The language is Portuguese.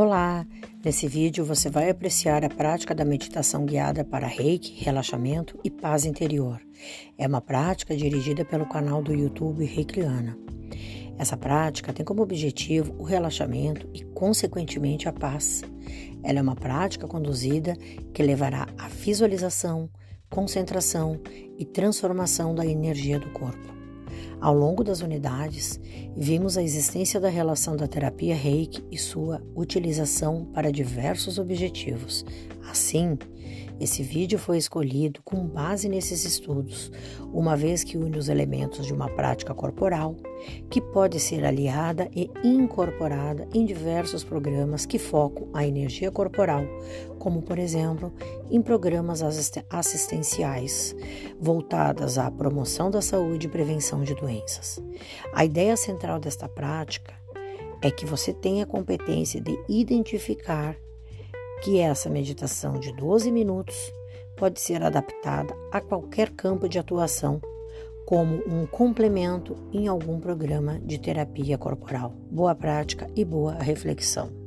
Olá! Nesse vídeo você vai apreciar a prática da meditação guiada para reiki, relaxamento e paz interior. É uma prática dirigida pelo canal do YouTube Reikliana. Essa prática tem como objetivo o relaxamento e, consequentemente, a paz. Ela é uma prática conduzida que levará à visualização, concentração e transformação da energia do corpo. Ao longo das unidades, vimos a existência da relação da terapia Reiki e sua utilização para diversos objetivos. Assim, esse vídeo foi escolhido com base nesses estudos, uma vez que une os elementos de uma prática corporal, que pode ser aliada e incorporada em diversos programas que focam a energia corporal, como, por exemplo, em programas assistenciais voltadas à promoção da saúde e prevenção de doenças. A ideia central desta prática é que você tenha a competência de identificar que essa meditação de 12 minutos pode ser adaptada a qualquer campo de atuação, como um complemento em algum programa de terapia corporal. Boa prática e boa reflexão.